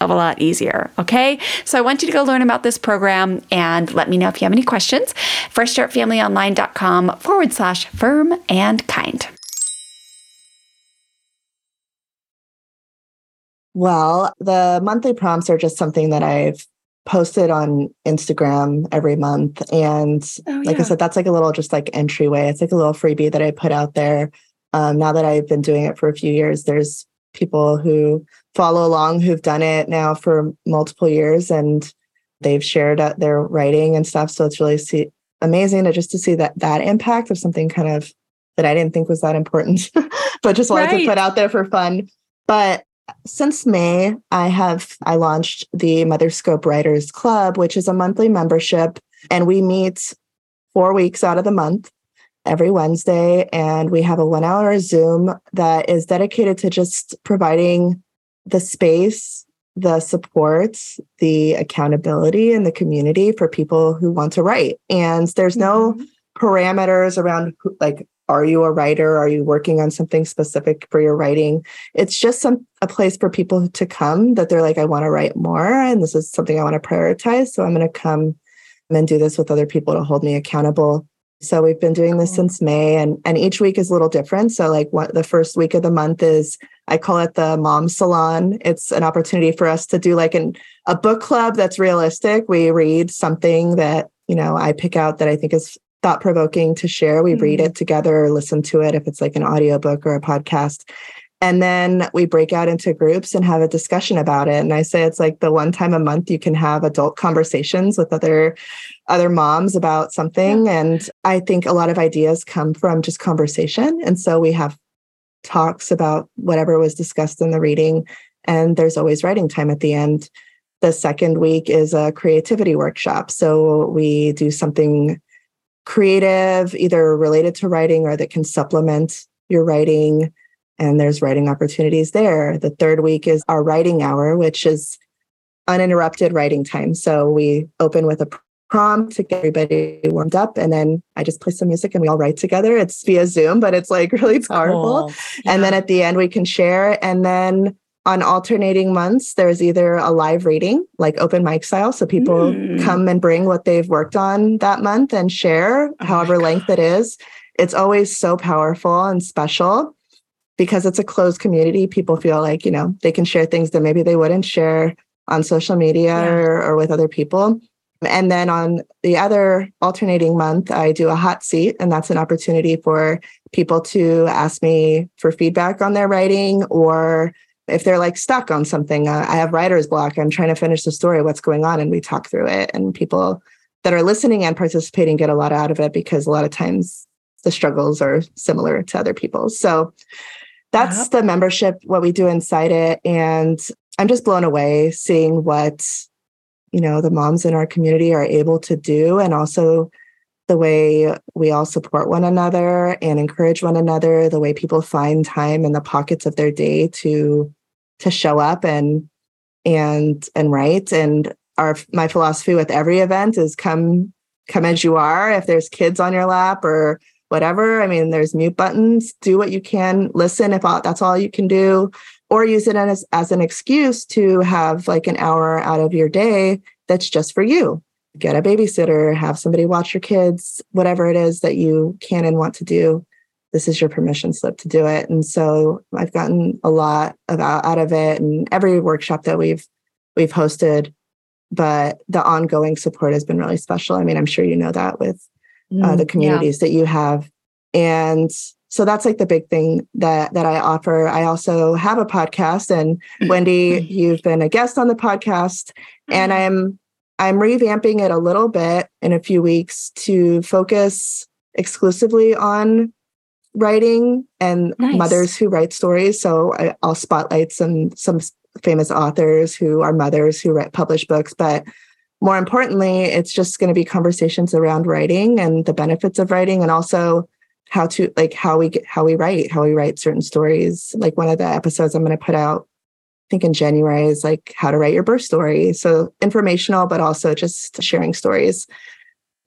Speaker 1: of a lot easier. Okay. So I want you to go learn about this program and let me know if you have any questions. FreshStartFamilyOnline.com forward slash firm and kind.
Speaker 3: Well, the monthly prompts are just something that I've posted on Instagram every month. And oh, like yeah. I said, that's like a little just like entryway. It's like a little freebie that I put out there. Um, now that I've been doing it for a few years, there's people who follow along who've done it now for multiple years. And they've shared uh, their writing and stuff. So it's really see, amazing to just to see that that impact of something kind of that I didn't think was that important, but just wanted right. to put out there for fun. But since May, I have I launched the Motherscope Writers Club, which is a monthly membership, and we meet four weeks out of the month every Wednesday, and we have a one-hour Zoom that is dedicated to just providing the space the support, the accountability, and the community for people who want to write. And there's no mm-hmm. parameters around like, are you a writer? Are you working on something specific for your writing? It's just some a place for people to come that they're like, I want to write more, and this is something I want to prioritize. So I'm going to come and do this with other people to hold me accountable. So we've been doing this since May and and each week is a little different. So like what the first week of the month is I call it the mom salon. It's an opportunity for us to do like an a book club that's realistic. We read something that, you know, I pick out that I think is thought provoking to share. We mm-hmm. read it together or listen to it if it's like an audiobook or a podcast. And then we break out into groups and have a discussion about it. And I say it's like the one time a month you can have adult conversations with other other moms about something. Yeah. And I think a lot of ideas come from just conversation. And so we have talks about whatever was discussed in the reading. And there's always writing time at the end. The second week is a creativity workshop. So we do something creative, either related to writing or that can supplement your writing. And there's writing opportunities there. The third week is our writing hour, which is uninterrupted writing time. So we open with a prompt to get everybody warmed up and then i just play some music and we all write together it's via zoom but it's like really powerful cool. yeah. and then at the end we can share and then on alternating months there's either a live reading like open mic style so people mm. come and bring what they've worked on that month and share oh however length it is it's always so powerful and special because it's a closed community people feel like you know they can share things that maybe they wouldn't share on social media yeah. or, or with other people and then on the other alternating month, I do a hot seat, and that's an opportunity for people to ask me for feedback on their writing or if they're like stuck on something. Uh, I have writer's block. I'm trying to finish the story. What's going on? And we talk through it. And people that are listening and participating get a lot out of it because a lot of times the struggles are similar to other people's. So that's the membership, what we do inside it. And I'm just blown away seeing what, you know, the moms in our community are able to do and also the way we all support one another and encourage one another, the way people find time in the pockets of their day to to show up and and and write. And our my philosophy with every event is come come as you are. If there's kids on your lap or whatever, I mean, there's mute buttons. Do what you can. Listen if all, that's all you can do, or use it as as an excuse to have like an hour out of your day that's just for you. Get a babysitter, have somebody watch your kids, whatever it is that you can and want to do. This is your permission slip to do it. And so I've gotten a lot of out, out of it and every workshop that we've we've hosted but the ongoing support has been really special. I mean, I'm sure you know that with uh, the
Speaker 1: Mm,
Speaker 3: communities that you have, and so that's like the big thing that that I offer. I also have a podcast, and mm. Wendy, mm. you've been a guest on the podcast, and mm-hmm. I'm I'm revamping it a little bit in a few weeks to focus exclusively on writing and
Speaker 1: Nice.
Speaker 3: mothers who write stories. So I, I'll spotlight some some famous authors who are mothers who write publish books, but more importantly, it's just going to be conversations around writing and the benefits of writing, and also how to like how we get how we write, how we write certain stories. Like one of the episodes I'm going to put out, I think in January, is like how to write your birth story. So informational, but also just sharing stories.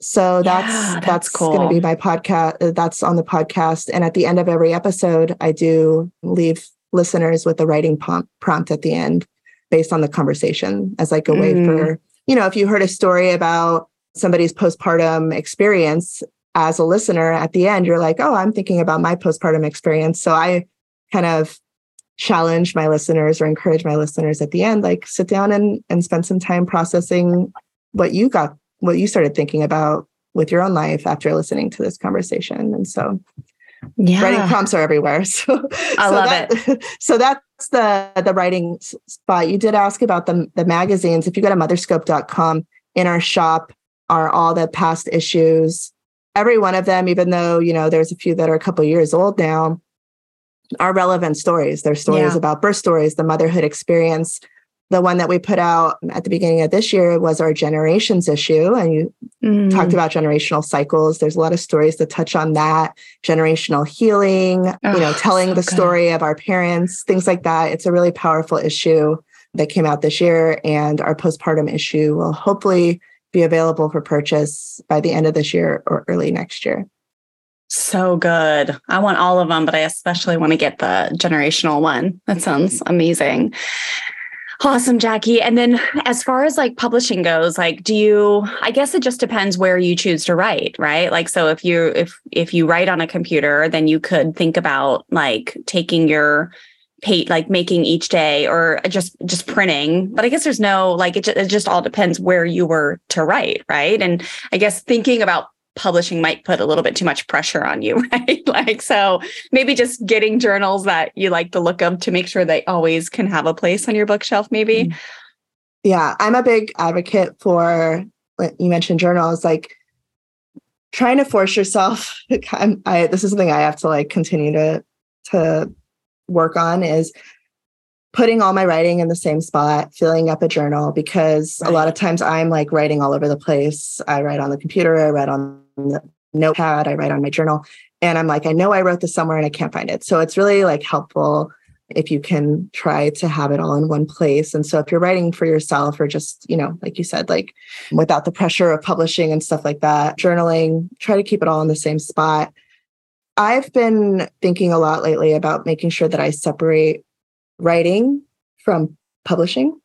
Speaker 3: So that's
Speaker 1: Yeah,
Speaker 3: that's,
Speaker 1: that's
Speaker 3: going to be my podcast. uh, That's on the podcast, and at the end of every episode, I do leave listeners with a writing prompt, prompt at the end based on the conversation as like a way
Speaker 1: Mm.
Speaker 3: for you know if you heard a story about somebody's postpartum experience as a listener at the end you're like oh i'm thinking about my postpartum experience so i kind of challenge my listeners or encourage my listeners at the end like sit down and and spend some time processing what you got what you started thinking about with your own life after listening to this conversation and so
Speaker 1: Yeah.
Speaker 3: writing prompts are everywhere. So
Speaker 1: I
Speaker 3: so
Speaker 1: love
Speaker 3: that, So that's the the writing spot. You did ask about the the magazines. If you go to motherscope.com, in our shop are all the past issues. Every one of them, even though you know there's a few that are a couple years old now, are relevant stories. They're stories
Speaker 1: Yeah.
Speaker 3: about birth stories, the motherhood experience. The one that we put out at the beginning of this year was our generations issue, and you
Speaker 1: Mm.
Speaker 3: talked about generational cycles. There's a lot of stories that touch on that, generational healing, you know,
Speaker 1: Oh,
Speaker 3: telling
Speaker 1: so
Speaker 3: the
Speaker 1: good.
Speaker 3: story of our parents, things like that. It's a really powerful issue that came out this year. And our postpartum issue will hopefully be available for purchase by the end of this year or early next year.
Speaker 1: So good. I want all of them, but I especially want to get the generational one. That sounds amazing. Awesome, Jackie. And then as far as like publishing goes, like do you I guess it just depends where you choose to write, right? Like so if you if if you write on a computer, then you could think about like taking your page like making each day or just just printing. But i guess there's no like it, it just all depends where you were to write right? And i guess thinking about publishing might put a little bit too much pressure on you right? Like so maybe just getting journals that you like the look of to make sure they always can have a place on your bookshelf maybe. Mm-hmm.
Speaker 3: Yeah, I'm a big advocate for you mentioned journals, like trying to force yourself. I, this is something I have to like continue to to work on is putting all my writing in the same spot, filling up a journal because a lot of times I'm like writing all over the place. I write on the computer, I write on the notepad, I write on my journal, and I'm like, I know I wrote this somewhere and I can't find it. So it's really like helpful if you can try to have it all in one place. And so if you're writing for yourself or just, you know, like you said, like without the pressure of publishing and stuff like that, journaling, try to keep it all in the same spot. I've been thinking a lot lately about making sure that I separate writing from publishing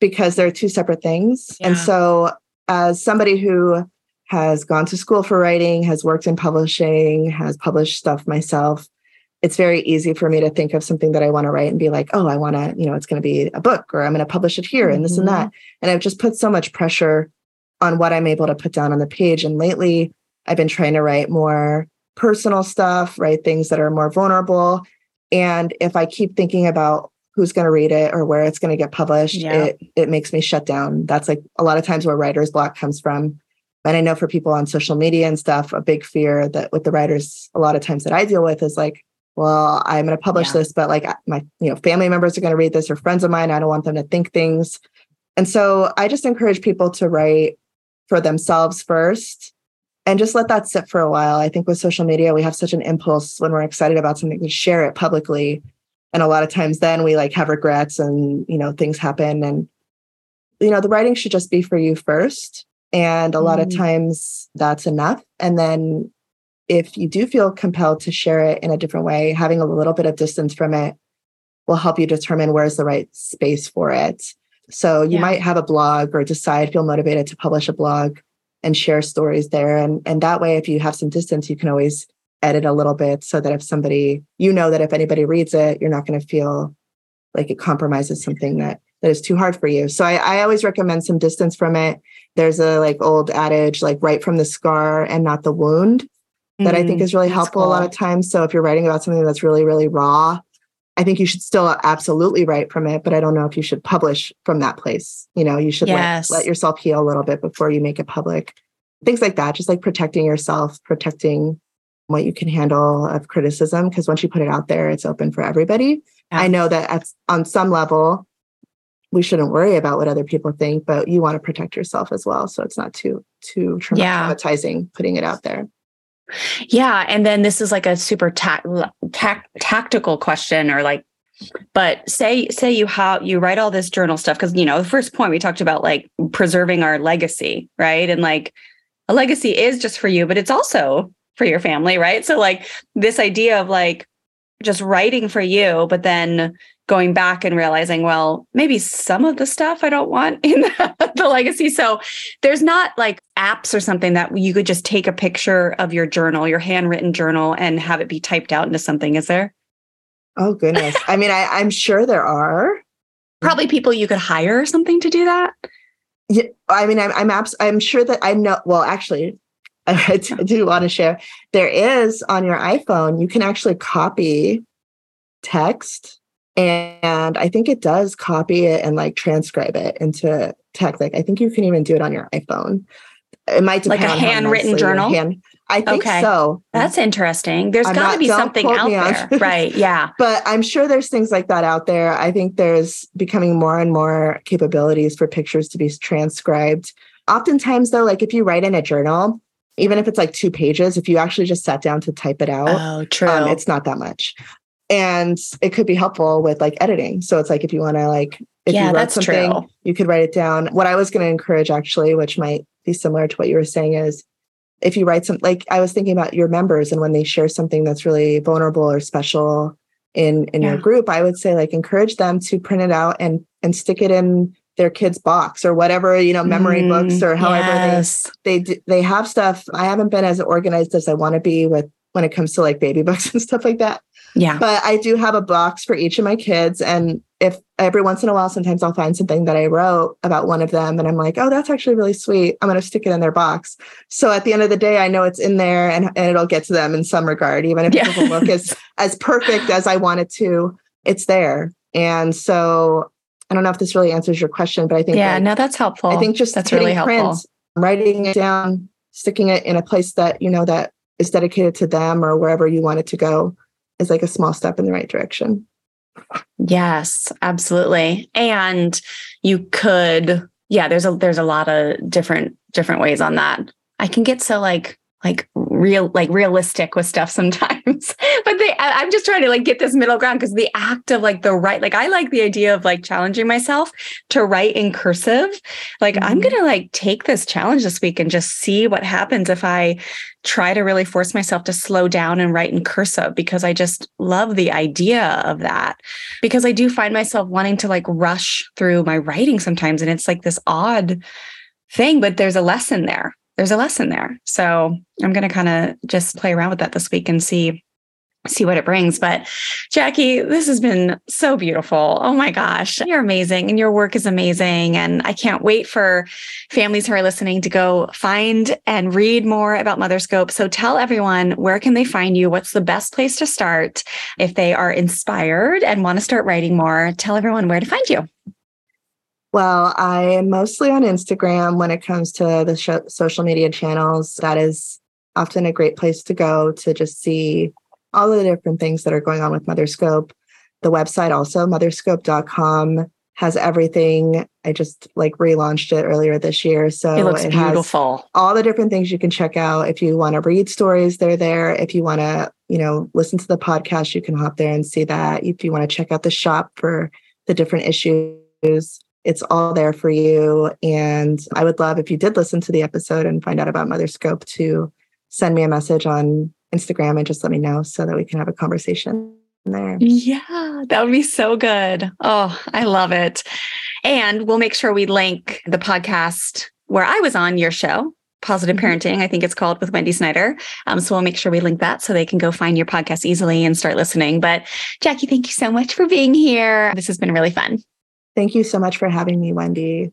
Speaker 3: because they're two separate things. And so, as somebody who has gone to school for writing, has worked in publishing, has published stuff myself, it's very easy for me to think of something that I want to write and be like, oh, I want to, you know, it's going to be a book or I'm going to publish it here and this and that. Mm-hmm. And I've just put so much pressure on what I'm able to put down on the page. And lately, I've been trying to write more personal stuff, right? things that are more vulnerable. And if I keep thinking about who's going to read it or where it's going to get published,
Speaker 1: Yeah.
Speaker 3: it it makes me shut down. That's like a lot of times where writer's block comes from. And I know for people on social media and stuff, a big fear that with the writers, a lot of times that I deal with is like, well, I'm going to publish yeah. this, but like my, you know, family members are going to read this or friends of mine. I don't want them to think things. And so I just encourage people to write for themselves first and just let that sit for a while. I think with social media, we have such an impulse when we're excited about something to share it publicly. And a lot of times then we like have regrets and, you know, things happen. And, you know, the writing should just be for you first. And a mm. lot of mm. times that's enough. And then if you do feel compelled to share it in a different way, having a little bit of distance from it will help you determine where's the right space for it. So you yeah. might have a blog or decide feel motivated to publish a blog and share stories there. And, and that way, if you have some distance, you can always edit a little bit so that if somebody, you know, that if anybody reads it, you're not going to feel like it compromises something that that is too hard for you. So I, I always recommend some distance from it. There's a like old adage, like right from the scar and not the wound that I think mm, is really helpful cool. a lot of times. So if you're writing about something that's really, really raw, I think you should still absolutely write from it, but I don't know if you should publish from that place. You know, you should yes. let, let yourself heal a little bit before you make it public. Things like that, just like protecting yourself, protecting what you can handle of criticism. Because once you put it out there, it's open for everybody. Yeah. I know that at, on some level, we shouldn't worry about what other people think, but you want to protect yourself as well. So it's not too too traumatizing yeah. putting it out there.
Speaker 1: Yeah. And then this is like a super ta- ta- tactical question or like, but say, say you how you write all this journal stuff. Cause you know, the first point we talked about like preserving our legacy, right? And like a legacy is just for you, but it's also for your family, right? So like this idea of like just writing for you, but then going back and realizing, well, maybe some of the stuff I don't want in the, the, legacy. So there's not like apps or something that you could just take a picture of your journal, your handwritten journal, and have it be typed out into something. Is there?
Speaker 3: Oh goodness. I mean, I, I'm sure there are.
Speaker 1: Probably people you could hire or something to do that.
Speaker 3: Yeah, I mean, I'm I'm abs- I'm sure that I know. Well, actually, I do want to share. There is on your iPhone, you can actually copy text and I think it does copy it and like transcribe it into text. Like I think you can even do it on your iPhone. It might depend
Speaker 1: like a handwritten journal. Hand,
Speaker 3: I think okay. so.
Speaker 1: That's interesting. There's got to be something out there, right? Yeah,
Speaker 3: but I'm sure there's things like that out there. I think there's becoming more and more capabilities for pictures to be transcribed. Oftentimes, though, like if you write in a journal, even if it's like two pages, if you actually just sat down to type it out,
Speaker 1: oh, true,
Speaker 3: um, it's not that much and it could be helpful with like editing so it's like if you want to like if
Speaker 1: yeah,
Speaker 3: you
Speaker 1: wrote something true.
Speaker 3: you could write it down what i was going to encourage actually which might be similar to what you were saying is if you write some like i was thinking about your members and when they share something that's really vulnerable or special in in yeah. your group i would say like encourage them to print it out and and stick it in their kids box or whatever you know memory mm, books or however yes. they they they have stuff i haven't been as organized as i want to be with when it comes to like baby books and stuff like that
Speaker 1: yeah.
Speaker 3: But I do have a box for each of my kids. And if every once in a while, sometimes I'll find something that I wrote about one of them and I'm like, oh, that's actually really sweet. I'm going to stick it in their box. So at the end of the day, I know it's in there and, and it'll get to them in some regard, even if yeah. it doesn't look as, as perfect as I want it to, it's there. And so I don't know if this really answers your question, but I think
Speaker 1: yeah, like, no, that's helpful.
Speaker 3: I think just
Speaker 1: that's really helpful. Print,
Speaker 3: writing it down, sticking it in a place that you know that is dedicated to them or wherever you want it to go is like a small step in the right direction.
Speaker 1: Yes, absolutely. And you could yeah, there's a there's a lot of different different ways on that. I can get so like like real like realistic with stuff sometimes but they I, am just trying to like get this middle ground because the act of like the right like i like the idea of like challenging myself to write in cursive like mm-hmm. i'm gonna like take this challenge this week and just see what happens if i try to really force myself to slow down and write in cursive because i just love the idea of that because i do find myself wanting to like rush through my writing sometimes and it's like this odd thing but there's a lesson there there's a lesson there. So I'm going to kind of just play around with that this week and see see what it brings. But Jackie, this has been so beautiful. Oh my gosh, you're amazing and your work is amazing. And I can't wait for families who are listening to go find and read more about Motherscope. So tell everyone where can they find you? What's the best place to start if they are inspired and want to start writing more? Tell everyone where to find you.
Speaker 3: Well, I am mostly on Instagram when it comes to the sh- social media channels. That is often a great place to go to just see all of the different things that are going on with Motherscope. The website also, motherscope.com, has everything. I just like relaunched it earlier this year. So
Speaker 1: it looks
Speaker 3: it
Speaker 1: beautiful.
Speaker 3: Has all the different things you can check out. If you want to read stories, they're there. If you want to, you know, listen to the podcast, you can hop there and see that. If you want to check out the shop for the different issues, it's all there for you. And I would love if you did listen to the episode and find out about Motherscope to send me a message on Instagram and just let me know so that we can have a conversation there.
Speaker 1: Yeah, that would be so good. Oh, I love it. And we'll make sure we link the podcast where I was on your show, Positive
Speaker 3: Mm-hmm.
Speaker 1: Parenting, I think it's called with Wendy Snyder. Um, so we'll make sure we link that so they can go find your podcast easily and start listening. But Jackie, thank you so much for being here. This has been really fun.
Speaker 3: Thank you so much for having me, Wendy.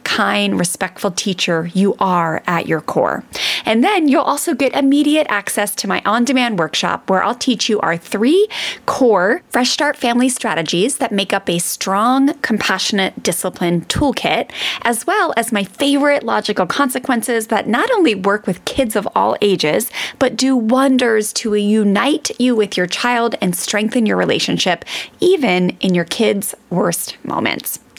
Speaker 1: kind, respectful teacher you are at your core. And then you'll also get immediate access to my on demand workshop where I'll teach you our three core Fresh Start family strategies that make up a strong, compassionate discipline toolkit, as well as my favorite logical consequences that not only work with kids of all ages, but do wonders to unite you with your child and strengthen your relationship, even in your kids' worst moments.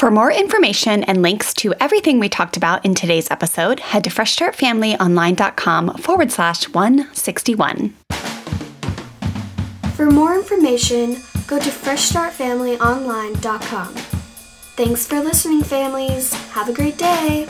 Speaker 1: For more information and links to everything we talked about in today's episode, head to freshstartfamilyonline.com forward slash 161.
Speaker 2: For more information, go to freshstartfamilyonline.com. Thanks for listening, families. Have a great day.